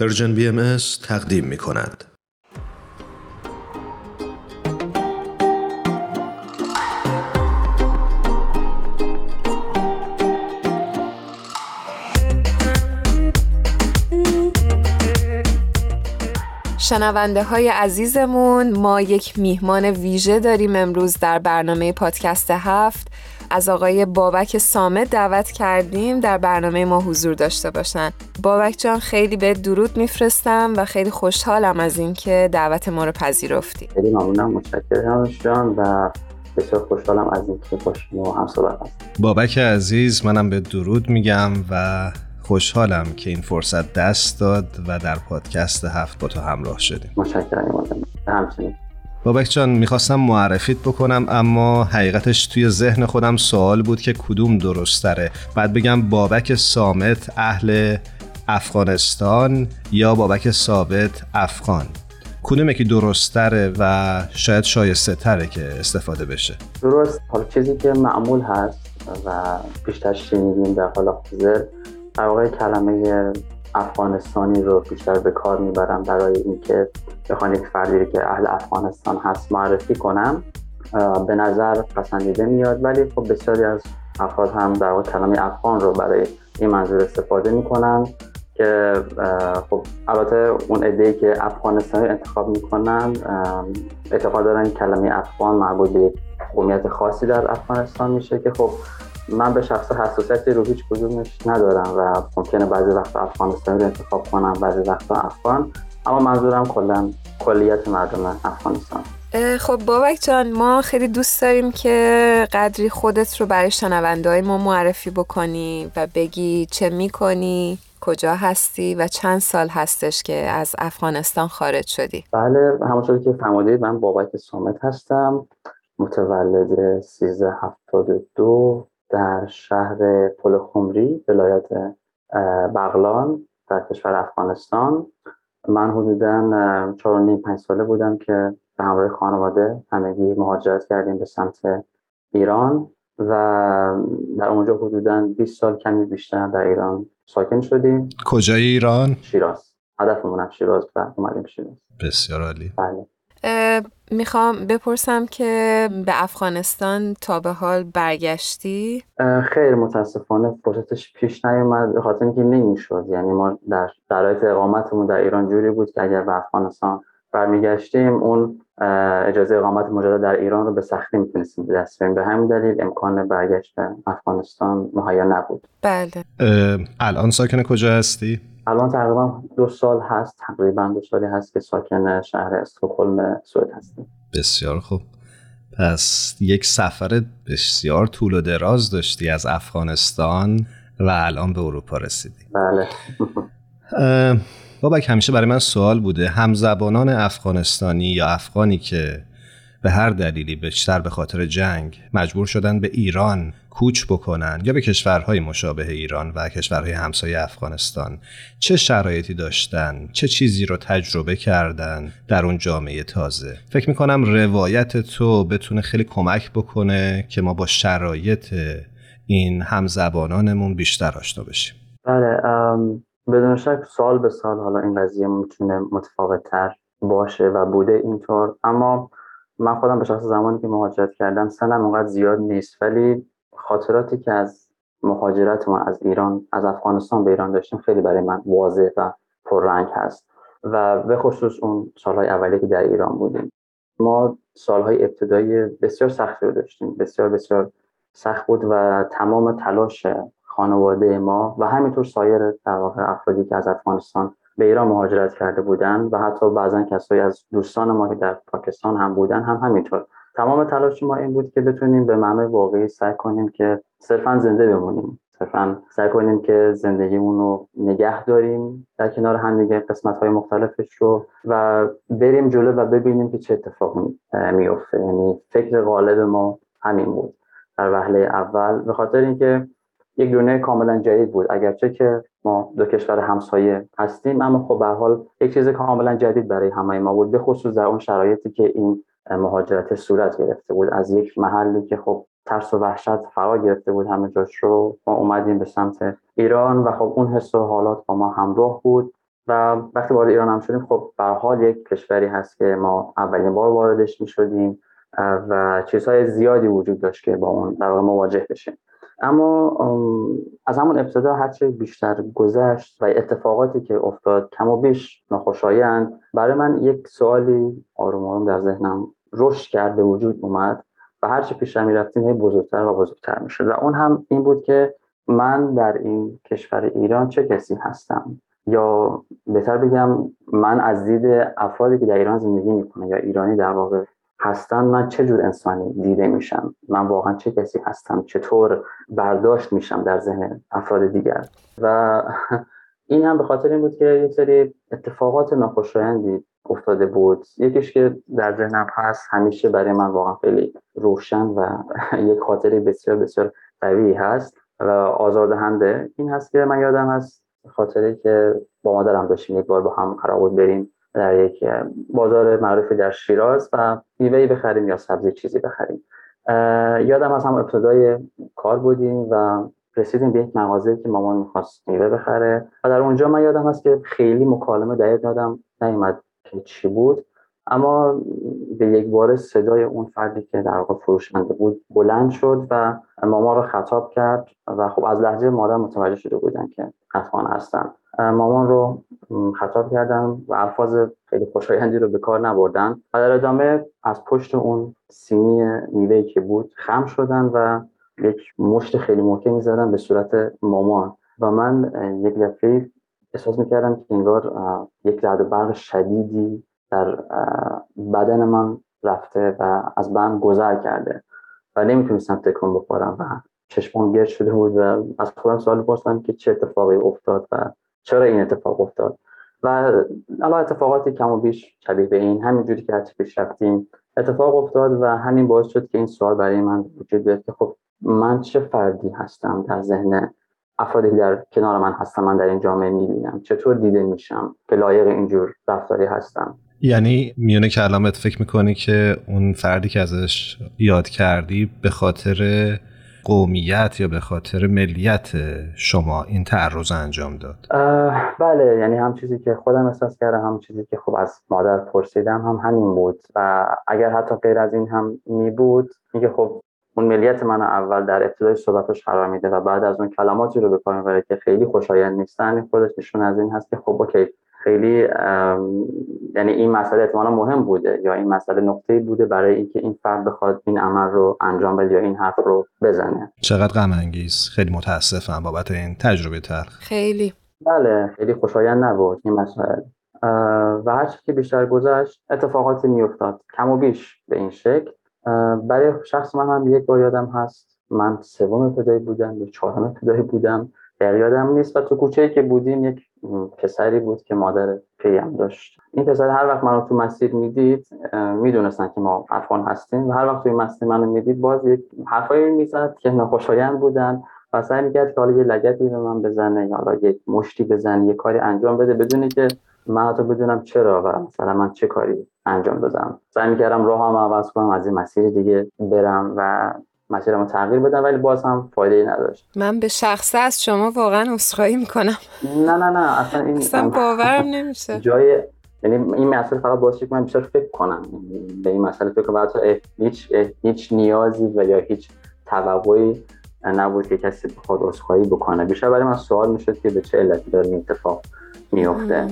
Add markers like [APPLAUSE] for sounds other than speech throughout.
Persian BM تقدیم می کند. شنونده های عزیزمون ما یک میهمان ویژه داریم امروز در برنامه پادکست هفت از آقای بابک سامت دعوت کردیم. در برنامه ما حضور داشته باشن. بابک جان خیلی به درود میفرستم و خیلی خوشحالم از اینکه دعوت ما رو پذیرفتی. خیلی ممنونم متشکرم جان و بسیار خوشحالم از اینکه با شما هم صحبت بابک عزیز منم به درود میگم و خوشحالم که این فرصت دست داد و در پادکست هفت با تو همراه شدیم. متشکرم همچنین. بابک جان می‌خواستم معرفیت بکنم اما حقیقتش توی ذهن خودم سوال بود که کدوم درست تره. بعد بگم بابک سامت اهل افغانستان یا بابک ثابت افغان؟ کدوم که درست تره و شاید شایسته تره که استفاده بشه؟ درست. حالا چیزی که معمول هست و بیشتر شنیدیم در حال حاضر در واقع کلمه افغانستانی رو بیشتر به کار می‌برم برای اینکه بخوان یک فردی که اهل افغانستان هست معرفی کنم. به نظر پسندیده میاد ولی خب بسیاری از افراد هم در واقع کلمه افغان رو برای این منظور استفاده می‌کنن که خب البته اون ای که افغانستانی انتخاب می‌کنن اعتقاد دارن کلمه افغان مربوط به قومیت خاصی در افغانستان میشه که خب من به شخص حساسیتی رو هیچ کدومش ندارم و ممکنه بعضی وقتا افغانستان رو انتخاب کنم بعضی وقتا افغان. اما منظورم کلا کلیت مردم افغانستان. خب بابک جان ما خیلی دوست داریم که قدری خودت رو برای شنونده ما معرفی بکنی و بگی چه می‌کنی کجا هستی و چند سال هستش که از افغانستان خارج شدی. بله همونطور که فرمودید من بابک سامت هستم متولد 1372 در شهر پل خمری ولایت بغلان در کشور افغانستان. من حدودا چهار نیم پنج ساله بودم که به همراه خانواده همگی مهاجرت کردیم به سمت ایران و در اونجا حدودا 20 سال کمی بیشتر در ایران ساکن شدیم. کجای ایران؟ شیراز. هدفمون هم شیراز و اومدیم شیراز. بسیار عالی. بله. می‌خوام بپرسم که به افغانستان تا به حال برگشتی؟ خیر متاسفانه فرصتش پیش نیومد به خاطر اینکه نمی‌شد. یعنی ما در شرایط اقامتمون در ایران جوری بود که اگر به افغانستان برمیگشتیم اون اجازه اقامت مجدد در ایران رو به سختی می‌تونستیم به دست به همین دلیل امکان برگشت به افغانستان مهیا نبود. بله. الان ساکن کجا هستی؟ الان تقریبا دو سال هست تقریبا دو سالی هست که ساکن شهر استکهلم سوئد هستیم. بسیار خوب. پس یک سفر بسیار طول و دراز داشتی از افغانستان و الان به اروپا رسیدی. بله. بابک همیشه برای من سوال بوده. همزبانان افغانستانی یا افغانی که به هر دلیلی بیشتر به خاطر جنگ مجبور شدن به ایران کوچ بکنن یا به کشورهای مشابه ایران و کشورهای همسایه افغانستان. چه شرایطی داشتن؟ چه چیزی رو تجربه کردن در اون جامعه تازه؟ فکر می‌کنم روایت تو بتونه خیلی کمک بکنه که ما با شرایط این همزبانانمون بیشتر آشنا بشیم. بله بدون شک سال به سال حالا این قضیه می‌تونه متفاوت تر باشه و بوده اینطور اما من خودم به شخص زمانی که مهاجرت کردم سنم اونقدر زیاد نیست ولی خاطراتی که از مهاجرت ما از ایران از افغانستان به ایران داشتیم خیلی برای من واضح و پررنگ هست و به خصوص اون سالهای اولی که در ایران بودیم. ما سالهای ابتدایی بسیار سختی رو داشتیم بسیار بسیار سخت بود و تمام تلاش خانواده ما و همینطور سایر در واقع افرادی که از افغانستان به ایران مهاجرت کرده بودن و حتی بعضا کسایی از دوستان ما که در پاکستان هم بودن هم همینطور. تمام تلاش ما این بود که بتونیم به معنای واقعی سعی کنیم که صرفا زنده بمونیم. صرفا سعی کنیم که زندگیمون رو نگه داریم در کنار هم دیگه قسمت های مختلفش رو و بریم جلو و ببینیم که چه اتفاقی میفته یعنی فکر غالب ما همین بود. در وهله اول. به خاطر اینکه یک دنیای کاملا جدید بود. اگرچه که ما دو کشور همسایه هستیم اما خب به حال یک چیز کاملا جدید برای همه ما بود به خصوص در اون شرایطی که این مهاجرت صورت گرفته بود. از یک محلی که خب ترس و وحشت فرا گرفته بود همه جاش رو ما اومدیم به سمت ایران و خب اون حس و حالات با ما همراه بود. و وقتی وارد ایران هم شدیم خب به حال یک کشوری هست که ما اولین بار واردش می شدیم و چیزهای زیادی وجود داشت که با اون در مواجه بشیم. اما از همون ابتدا هرچه بیشتر گذشت و اتفاقاتی که افتاد کم و بیش ناخوشایند برای من یک سوالی آروم آروم در ذهنم رشد کرد به وجود اومد و هرچه پیش می رفتیم بزرگتر و بزرگتر می شد. و اون هم این بود که من در این کشور ایران چه کسی هستم؟ یا بهتر بگم من از دید افرادی که در ایران زندگی می‌کنه یا ایرانی در واقع هستن من چه جور انسانی دیده میشم؟ من واقعا چه کسی هستم؟ چطور برداشت میشم در ذهن افراد دیگر؟ و [LAUGHS] این هم به خاطر این بود که یک سری اتفاقات ناخوشایندی افتاده بود. یکیش که در ذهنم هست همیشه برای من واقعا خیلی روشن و [LAUGHS] یک خاطری بسیار بسیار قوی هست و آزاردهنده. این هست که من یادم هست خاطری که با مادرم داشتیم یک بار با هم قرار بود بریم در یک بازار معروفی در شیراز و میوهی بخریم یا سبزی چیزی بخریم. یادم از هم ابتدای کار بودیم و رسیدیم به یک مغازه که مامان می‌خواست میوه بخره. و در اونجا من یادم هست که خیلی مکالمه دقیق یادم نیومد که چی بود. اما به یک بار صدای اون فردی که در واقع فروشنده بود بلند شد و ماما رو خطاب کرد و خب از لحظه مادر متوجه شده بودن که حتما هستن مامان رو خطاب کردم و الفاظ خیلی خوشایندی رو به کار نبردن. و در ادامه از پشت اون سینی میوهی که بود خم شدن و یک مشت خیلی محکمی زدن به صورت مامان. و من یک دفعه احساس می‌کردم که انگار یک رعد برق شدیدی در بدن من رفته و از من گذر کرده و نمی‌تونستم تکون بخورم و چشمان گرد شده بود و از خودم سوال پرسیدم که چه اتفاقی افتاد و چرا این اتفاق افتاد. و الان اتفاقاتی کم و بیش شبیه به این. همینجوری که هرچی پیش رفتیم اتفاق افتاد و همین باعث شد که این سوال برای من وجود بیاد که خب من چه فردی هستم در ذهن افرادی در کنار من هستم من در این جامعه می‌بینم. چطور دیده میشم که لایق اینجور رفتاری هستم؟ یعنی میونه کلامت فکر می‌کنی که اون فردی که ازش یاد کردی به خاطر قومیت یا به خاطر ملیت شما این تعرض انجام داد؟ بله یعنی هم چیزی که خودم احساس کردم هم چیزی که خب از مادر پرسیدم هم همین بود. و اگر حتی غیر از این هم می بود میگه خب اون ملیت من اول در ابتدای صحبتش قرار میده و بعد از اون کلماتی رو به کار که خیلی خوشایند نیستن خودش نشون از این هست که خب اوکی خیلی یعنی این مسئله احتمالا مهم بوده یا این مسئله نقطه بوده برای اینکه این فرد بخواد این عمل رو انجام بده یا این حرف رو بزنه. چقدر غم انگیز؟ خیلی متاسفم بابت این تجربه تر خیلی. بله خیلی خوشایند نبود این مسئله. و هر که بیشتر گذشت اتفاقاتی میافتاد کم و بیش به این شکل. برای شخص من هم یک بار یادم هست. من سوم ابتدایی بودم یا چهارم ابتدایی بودم. در یادم نیست و تو کوچه که بودیم یک پسری بود که مادر پیم داشت. این پسر هر وقت منو تو مسیر می‌دید می‌دونستن که ما افغان هستیم و هر وقت توی مسیر منو می‌دید باز یک حرفایی می‌زد که ناخوشایند بودن و سعی می‌کرد که حالا یه لگتی به من بزنه یا حالا یک مشتی بزنه یه کاری انجام بده بدونی که من حتی بدونم چرا و مثلا من چه کاری انجام بدم سعی می‌کردم راه هم عوض کنم از این مسیر دیگه برم و مسیرمو تغییر بدم ولی باز هم فایده ای نداشت. من به شخصه از شما واقعا عذرخواهی می‌کنم. نه نه نه اصلا این اصلا باورم نمیشه. جای یعنی این مسئله فقط باعث که من بیشتر فکر کنم. به این مسئله فکر کنم. هیچ هیچ نیازی و یا هیچ توقعی نبود که کسی بخواد عذرخواهی بکنه. بیشتر برای من سوال می‌شد که به چه علتی داره این اتفاق میفته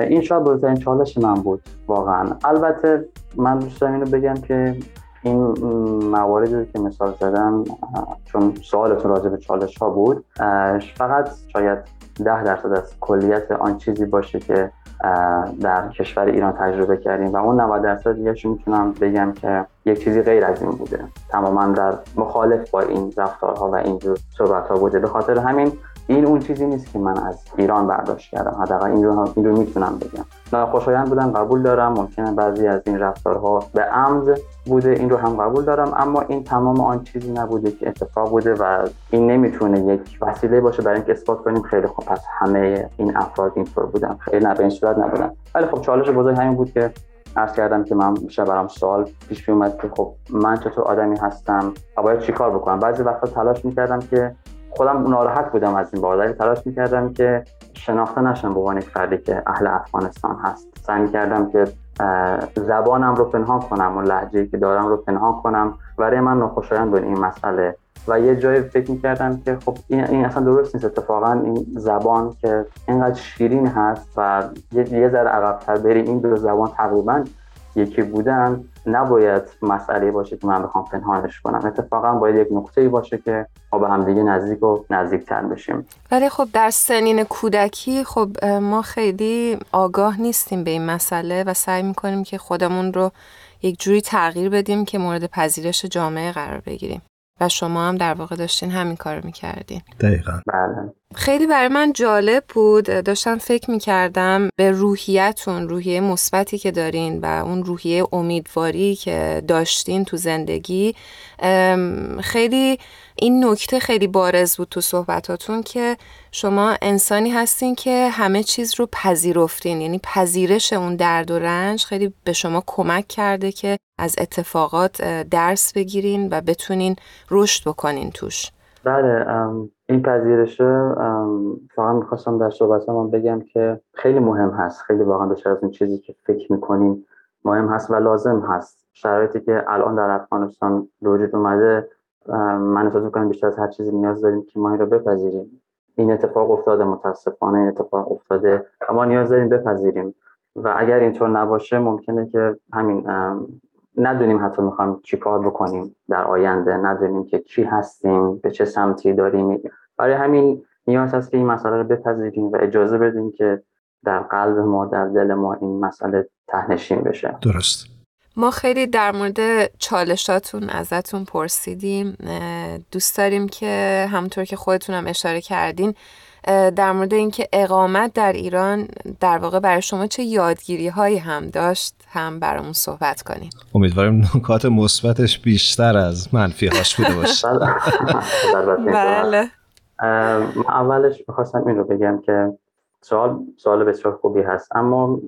این شاید بزرگترین چالش من بود واقعا. البته من دوست دارم اینو بگم که این مواردی که مثال زدم چون سوالتون راجع به چالش ها بود فقط شاید ده درصد از کلیت آن چیزی باشه که در کشور ایران تجربه کردیم و اون 90 درصد دیگه می‌تونم بگم که یک چیزی غیر از این بوده. تماما در مخالف با این رفتارها و اینجور صحبت ها بوده. به خاطر همین این اون چیزی نیست که من از ایران برداشت کردم. حداقل این رو این رو می‌تونم بگم. خوشایند بودم قبول دارم. ممکنه بعضی از این رفتارها به عمد بوده این رو هم قبول دارم. اما این تمام آن چیزی نبوده که اتفاق بوده و این نمی‌تونه یک وسیله باشه برای اینکه اثبات کنیم. خیلی خوب پس همه این افراد اینطور بودن. خیلی نه به این صورت نبودن. ولی خب چالش بزرگ همین بود که عرض کردم که من بیشتر برام سوال پیش اومد که خب من چطور آدمی هستم و باید چیکار بکنم. بعضی وقتا تلاش می‌کردم که خودم ناراحت بودم از این بار تلاش می‌کردم که شناخته نشم به عنوان یک فردی که اهل افغانستان هست. سعی می‌کردم که زبانم رو پنهان کنم و لحجه که دارم رو پنهان کنم. برای من ناخوشایند بود این مسئله. و یه جای فکر می‌کردم که خب این, این اصلا درست نیست. اتفاقا این زبان که اینقدر شیرین هست و یه, یه ذره عقبتر بریم این دو زبان تقریبا یکی بودن نباید مسئله باشه که من بخوام پنهانش کنم. اتفاقا باید یک نقطه باشه که ما به همدیگه نزدیک و نزدیکتر بشیم. ولی خب در سنین کودکی خب ما خیلی آگاه نیستیم به این مسئله و سعی می‌کنیم که خودمون رو یک جوری تغییر بدیم که مورد پذیرش جامعه قرار بگیریم. و شما هم در واقع داشتین همین کار می‌کردین. دقیقا. بله. خیلی برای من جالب بود. داشتم فکر می‌کردم به روحیتون روحیه مثبتی که دارین و اون روحیه امیدواری که داشتین تو زندگی خیلی این نکته خیلی بارز بود تو صحبتاتون که شما انسانی هستین که همه چیز رو پذیرفتین. یعنی پذیرش اون درد و رنج خیلی به شما کمک کرده که از اتفاقات درس بگیرین و بتونین رشد بکنین توش. بله این پذیرشه فقط می‌خواستم در صحبت هم بگم که خیلی مهم هست خیلی واقعا بیشتر از اون چیزی که فکر می‌کنیم مهم هست و لازم هست. شرایطی که الان در افغانستان به وجود اومده من احساس می‌کنم بیشتر از هر چیزی نیاز داریم که ما این رو بپذیریم. این اتفاق افتاده متاسفانه این اتفاق افتاده اما نیاز داریم بپذیریم. و اگر اینطور نباشه ممکنه که همین ندونیم حتی چی کار بکنیم در آینده ندونیم که کی هستیم به چه سمتی داریم. برای همین نیاز هست که این مسئله رو بپذیریم و اجازه بدیم که در قلب ما در دل ما این مسئله تهنشین بشه. درست. ما خیلی در مورد چالشاتون ازتون پرسیدیم دوست داریم که همطور که خودتون هم اشاره کردین در مورد اینکه اقامت در ایران در واقع برای شما چه یادگیری هایی هم داشت هم برامون صحبت کنیم امیدواریم نکات مثبتش بیشتر از منفی هاش بوده باشه. بله. [LAUGHS] اولش می‌خواستم این رو بگم که سوال سوال بسیار خوبی هست. اما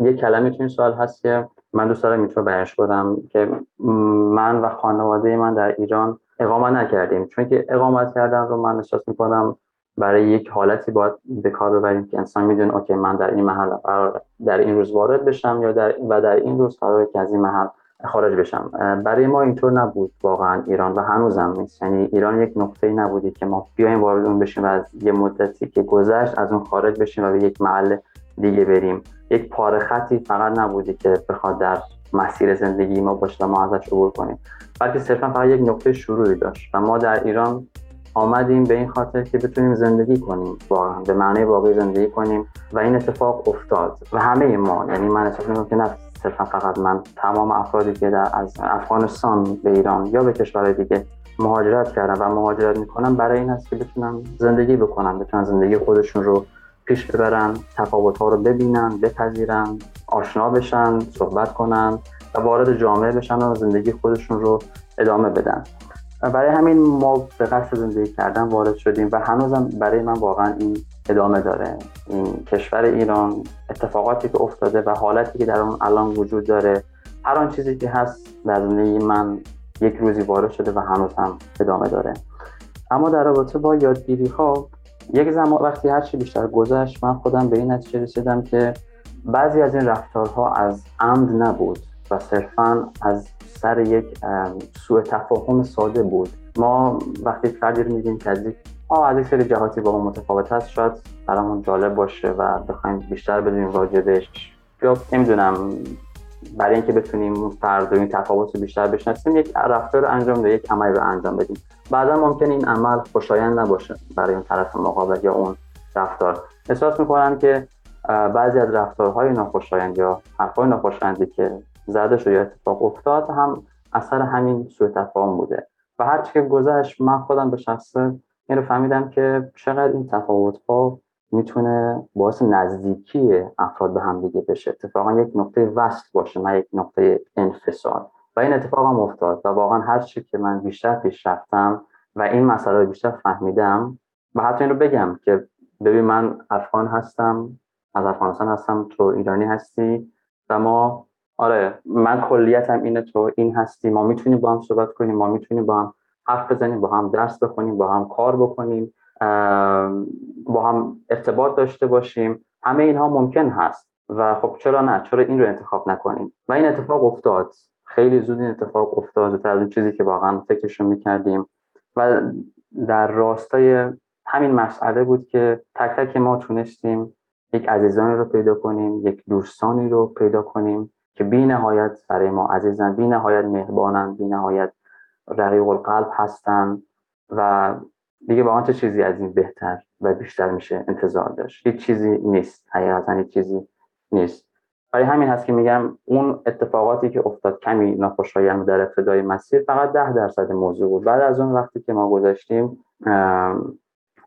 یه کلمه تو این سوال هست که من دوست دارم اینطور بیانش کنم که من و خانواده من در ایران اقامت نکردیم. چون که اقامت کردن رو من احساس می‌کنم برای یک حالتی باید به کار ببریم که انسان می‌دونه اوکی من در این محل در این روز وارد بشم یا در و در این روز قرار که از این محل خارج بشم. برای ما اینطور نبود واقعا ایران و هنوزم نیست. یعنی ایران یک نقطه نبودی که ما بیایم وارد اون بشیم و از یه مدتی که گذشت از اون خارج بشیم و به یک محل دیگه بریم. یک پاره خطی فقط نبودی که بخواد در مسیر زندگی ما باشه و ما ازش عبور کنیم. بلکه صرفا فقط یک نقطه شروعی داشت و ما در ایران آمدیم به این خاطر که بتونیم زندگی کنیم واقعا به معنی واقعی زندگی کنیم و این اتفاق افتاد. و همه ما یعنی من احساس می‌کنم که نه صرفا فقط من تمام افرادی که در از افغانستان به ایران یا به کشورهای دیگه مهاجرت کردم و مهاجرت می‌کنم برای این هست که بتونم زندگی بکنم بتونن زندگی خودشون رو پیش ببرن تفاوت ها رو ببینن بپذیرن آشنا بشن صحبت کنن و وارد جامعه بشن و زندگی خودشون رو ادامه بدن. برای همین ما به قصد زندگی کردن وارد شدیم و هنوزم برای من واقعا این ادامه داره. این کشور ایران اتفاقاتی که افتاده و حالتی که در اون الان وجود داره هر آن چیزی که هست در زندگی من یک روزی وارد شده و هنوز هم ادامه داره. اما در رابطه با یادگیری ها یک زمان وقتی هر چی بیشتر گذشت من خودم به این نتیجه رسیدم که بعضی از این رفتارها از عمد نبود و صرفا از سر یک سوء تفاهم ساده بود. ما وقتی فردی رو میدیم که از یک از یک سری جهاتی با ما متفاوت هست شاید برامون جالب باشه و بخوایم بیشتر بدونیم راجبش یا نمی‌دونم برای اینکه بتونیم اون فرد و این تفاوت رو بیشتر بشناسیم یک رفتار انجام بدیم یک عمل رو انجام بدیم بعدا ممکن این عمل خوشایند نباشه برای اون طرف مقابل یا اون رفتار. احساس می‌کنم که بعضی از رفتارهای ناخوشایند یا حرفهای ناخوشایندی که زده شد یا اتفاق افتاد هم اثر همین سوء تفاهم بوده. و هرچی که گذشت من خودم به شخصه این رو فهمیدم که چقدر این تفاوت ها می‌تونه باعث نزدیکی افراد به هم دیگه بشه. اتفاقا یک نقطه وصل باشه نه یک نقطه انفصال. و این اتفاق هم افتاد و واقعا هر چی که من بیشتر پیش رفتم و این مسئله رو بیشتر فهمیدم و حتی این رو بگم که ببین من افغان هستم از افغانستان هستم تو ایرانی هستی و ما آره من کلیتم اینه تو این هستی. ما می‌تونیم با هم صحبت کنیم ما می‌تونیم با هم حرف بزنیم با هم درس بخونیم با هم کار بکنیم. با هم ارتباط داشته باشیم. همه اینها ممکن هست. و خب چرا نه؟ چرا این رو انتخاب نکنیم؟ و این اتفاق افتاد. خیلی زود این اتفاق افتاد. زودتر از چیزی که واقعا فکرش رو می‌کردیم. و در راستای همین مسئله بود که تک تک ما تونستیم یک عزیزانی رو پیدا کنیم یک دوستانی رو پیدا کنیم که بی نهایت برای ما عزیزن بی نهایت مهربانن بی نهایت رقیق القلب هستن و دیگه با چه چیزی از این بهتر و بیشتر میشه انتظار داشت؟ هیچ چیزی نیست. حقیقتا هیچ چیزی نیست. برای همین هست که میگم اون اتفاقاتی که افتاد کمی ناخوشایند در ابتدای مسیر فقط ده درصد موضوع بود. بعد از اون وقتی که ما گذاشتیم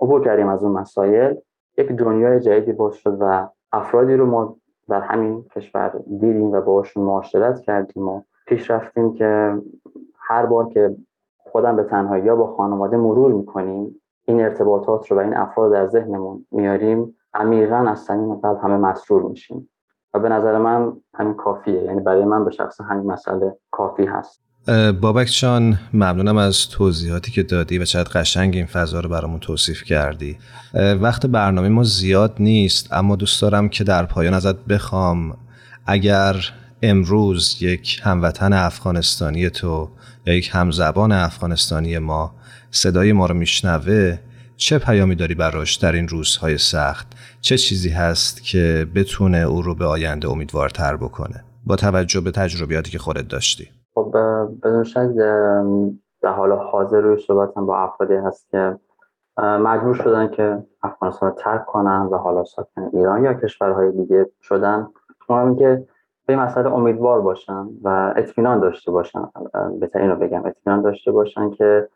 عبور کردیم از اون مسائل یک دنیای جدیدی باز شد و افرادی رو ما در همین کشور دیدیم و باشون معاشرت کردیم و پیش رفتیم که هر بار که خودم به تنهایی یا با خانواده مرور می‌کنیم این ارتباطات رو و این افراد در ذهنمون میاریم عمیقا از صمیم قلب همه مسرور میشیم. و به نظر من همین کافیه یعنی برای من به شخص همین مسئله کافی هست. بابک چان ممنونم از توضیحاتی که دادی و چقدر قشنگ این فضا رو برامون توصیف کردی. وقت برنامه ما زیاد نیست اما دوست دارم که در پایان ازت بخوام. اگر امروز یک هموطن افغانستانی تو یا یک همزبان افغانستانی ما صدای ما رو میشنوه چه پیامی داری براش در این روزهای سخت؟ چه چیزی هست که بتونه او رو به آینده امیدوارتر بکنه؟ با توجه به تجربیاتی که خودت داشتی. خب بدون شک در حال حاضر روی صحبتم با افرادی هست که مجبور شدن که افغانستان رو ترک کنن و حالا ساکن ایران یا کشورهای دیگه شدن. مهم که به مسئله امیدوار باشن و اطمینان داشته باشن بهتر اینو بگم اطمینان داشته باشن که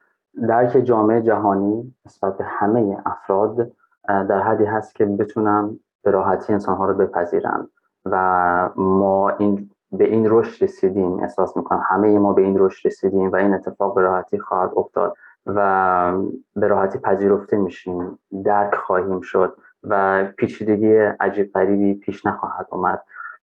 درک جامعه جهانی نسبت به همه افراد در حدی هست که بتونن به راحتی انسانها رو بپذیرن. و ما این به این رشد رسیدیم احساس می‌کنم همه ما به این رشد رسیدیم و این اتفاق به راحتی خواهد افتاد و به راحتی پذیرفته میشیم درک خواهیم شد و پیچیدگی عجیب غریبی پیش نخواهد اومد.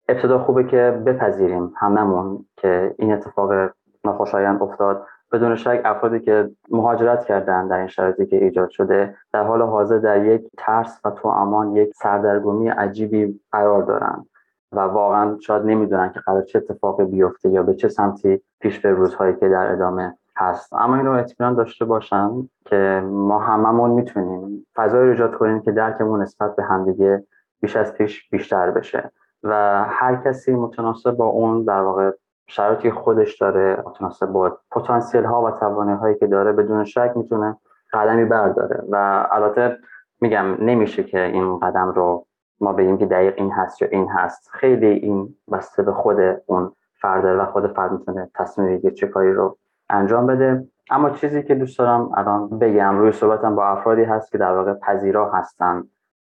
ابتدا خوبه که بپذیریم هممون که این اتفاق ناخوشایند افتاد. بدون شک افرادی که مهاجرت کردن در این شرایطی که ایجاد شده در حال حاضر در یک ترس و تو امان یک سردرگمی عجیبی قرار دارن و واقعا شاید نمی‌دونن که قرار چه اتفاقی بیفته یا به چه سمتی پیش به روزهایی که در ادامه هست. اما این رو اطمینان داشته باشن که ما هممون می‌تونیم فضای رو ایجاد کنیم که درکمون نسبت به همدیگه بیش از پیش بیشتر بشه. و هر کسی متناسب با اون در واقع شرایطی خودش داره متناسب با پتانسیل ها و توانایی هایی که داره بدون شک می‌تونه قدمی برداره. و البته میگم نمیشه که این قدم رو ما بگیم که دقیق این هست یا این هست. خیلی این بسته به خود اون فرد و خود فرد می‌تونه تصمیم بگیره چه کاری رو انجام بده. اما چیزی که دوست دارم الان بگم روی صحبتم با افرادی هست که در واقع پذیرا هستن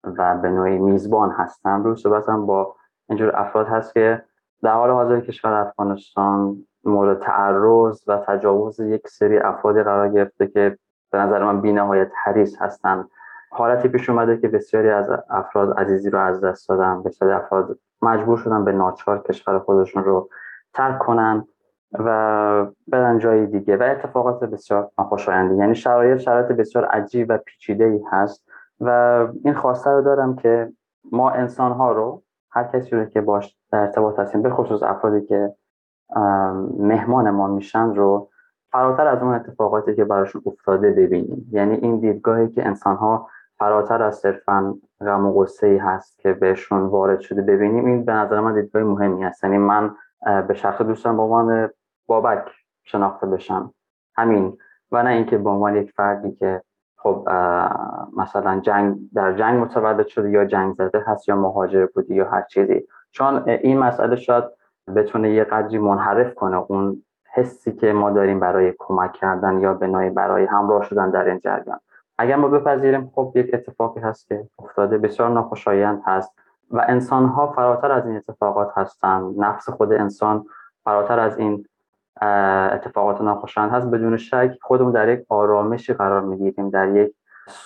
و به نوعی میزبان هستن. روی صحبتم با اینجور افراد هست که در حال حاضر کشور افغانستان مورد تعرض و تجاوز یک سری افرادی قرار گرفته که به نظر من بینهایت حریص هستند. حالتی پیش اومده که بسیاری از افراد عزیزی رو از دست دادن. بسیاری افراد مجبور شدن به ناچار کشور خودشون رو ترک کنن و برن جای دیگه. و اتفاقات بسیار ناخوشایندی. یعنی شرایط شرایط بسیار عجیب و پیچیده ای هست. و این خواسته رو دارم که ما انسان ها رو هر کسی رو که باش در ارتباط هستیم به خصوص افرادی که مهمان ما میشن رو فراتر از اون اتفاقاتی که براشون افتاده ببینیم. یعنی این دیدگاهی که انسان ها فراتر از صرفا غم و غصه هست که بهشون وارد شده ببینیم این به نظر من دیدگاه مهمی هست. یعنی من به شخص دوستم به عنوان بابک شناخته بشم. همین. و نه اینکه به عنوان یک فردی که خب مثلا جنگ در جنگ متولد شده یا جنگ زده هست یا مهاجر بودی یا هر چیزی. چون این مسئله شاید بتونه یه قدری منحرف کنه اون حسی که ما داریم برای کمک کردن یا به نوعی برای همراه شدن در این جریان. اگر ما بپذیریم خب یک اتفاقی هست که افتاده بسیار ناخوشایند هست و انسان ها فراتر از این اتفاقات هستند. نفس خود انسان فراتر از این اتفاقات ناخوشایند هست. بدون شک خودمون در یک آرامشی قرار می‌گیریم در یک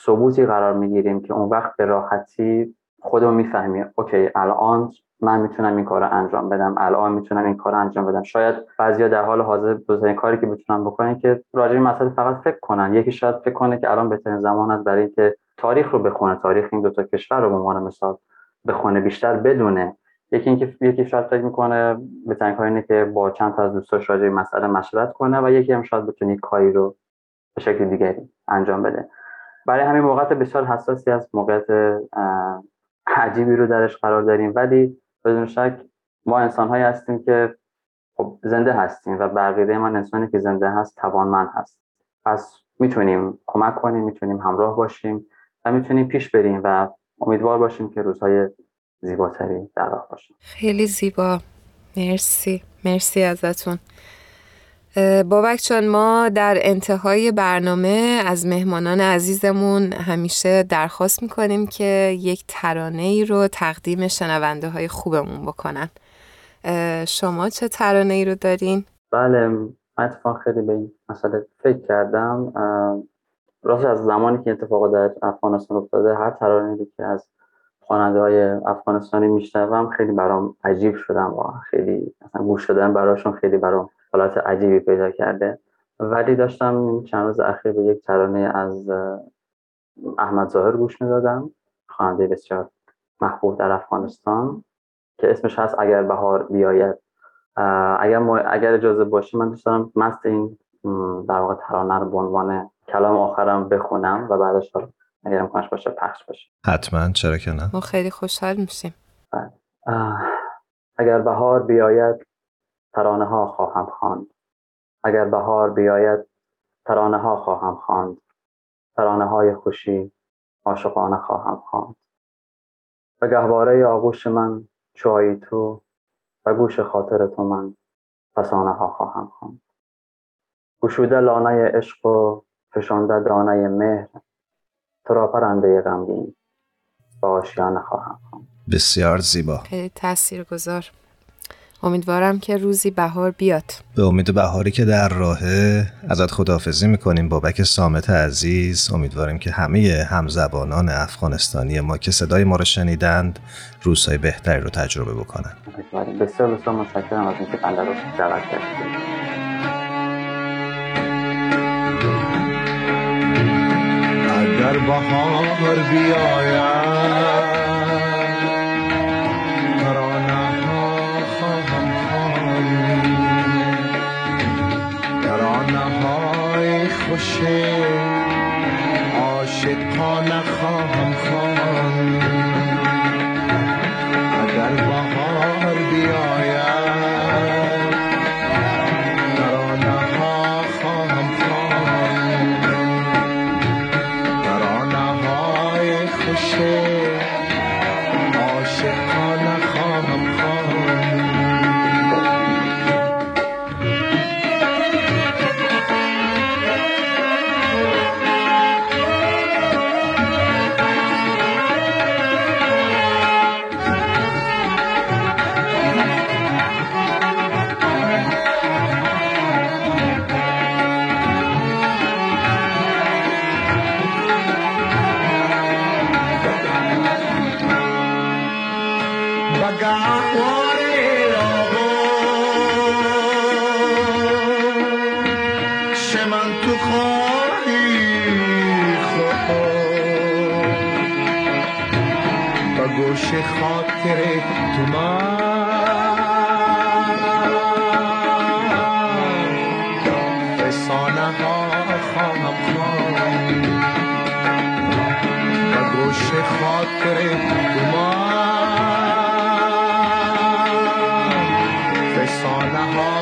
ثبوتی قرار می‌گیریم که اون وقت به راحتی خودمون می‌فهمی اوکی الان من می‌تونم این کار رو انجام بدم. الان می‌تونم این کار رو انجام بدم. شاید بعضیا در حال حاضر بزرگترین کاری که بتونن بکنن که راجع به مسئله فقط فکر کنن. یکی شاید فکر کنه که الان بهترین زمان است برای اینکه تاریخ رو بخونه. تاریخ این دو تا کشور رو به عنوان مثال بخونه. بیشتر بدونه. یکی اینکه یکی شاید فکر می‌کنه بهترین کار اینه که با چند تا از دوستاش راجع به مسئله مشورت کنه و یکی هم شاید بتونه کاری رو به شکل دیگری انجام بده. برای همین موقعیت بسیار حساسی از موقعیت عجیبی رو درش قرار داریم. ولی بدون شک ما انسان هایی هستیم که خب زنده هستیم و بقیده من انسانی که زنده هست توانمند هست. پس می‌تونیم کمک کنیم می‌تونیم همراه باشیم و می‌تونیم پیش بریم و امیدوار باشیم که روزهای زیباتری در راه باشیم خیلی زیبا. مرسی. مرسی ازتون. بابک چون ما در انتهای برنامه از مهمانان عزیزمون همیشه درخواست می‌کنیم که یک ترانه ای رو تقدیم شنونده های خوبمون بکنن. شما چه ترانه ای رو دارین؟ بله اتفاق خیلی به این مسئله فکر کردم. راست از زمانی که اتفاق در افغانستان افتاده هر ترانه که از خواننده های افغانستانی میشنوم خیلی برام عجیب شدم و خیلی اصلا گوش دادن براشون خیلی برام حالات عجیبی پیدا کرده. ولی داشتم چند روز اخیر به یک ترانه از احمد ظاهر گوش می‌دادم خواننده بسیار محبوب در افغانستان که اسمش هست اگر بهار بیاید. اگر اگر اجازه باشه من دوست دارم مست این در واقع ترانه رو به عنوان کلام آخرم بخونم و بعدش اگر امکانش باشه پخش باشه. حتما. چرا که نه؟ ما خیلی خوشحال میشیم. بله. اگر بهار بیاید ترانه ها خواهم خواند. اگر بهار بیاید ترانه ها خواهم خواند. ترانه های خوشی عاشقانه خواهم خواند. و گهواره آغوش من چای تو و گوش خاطر تو من فسانه ها خواهم خواند. گشوده لانه عشق و فشانده دانه مهر تو را پرنده غمگین با آشیانه خواهم بسیار زیبا. خیلی تاثیرگذار. امیدوارم که روزی بهار بیاد. به امید بهاری که در راهه ازت خداحافظی می‌کنیم بابک سامت عزیز. امیدواریم که همه همزبانان افغانستانی ما که صدای ما رو شنیدند روزهای بهتری رو تجربه بکنن. بسیار بسیار متشکرم از اینکه بنده رو دعوت کردید. اگر بهار بیاید گوش خاطر تو من. فسانه ها خواهم خواهم و گوشه خاطر تو من. فسانه ها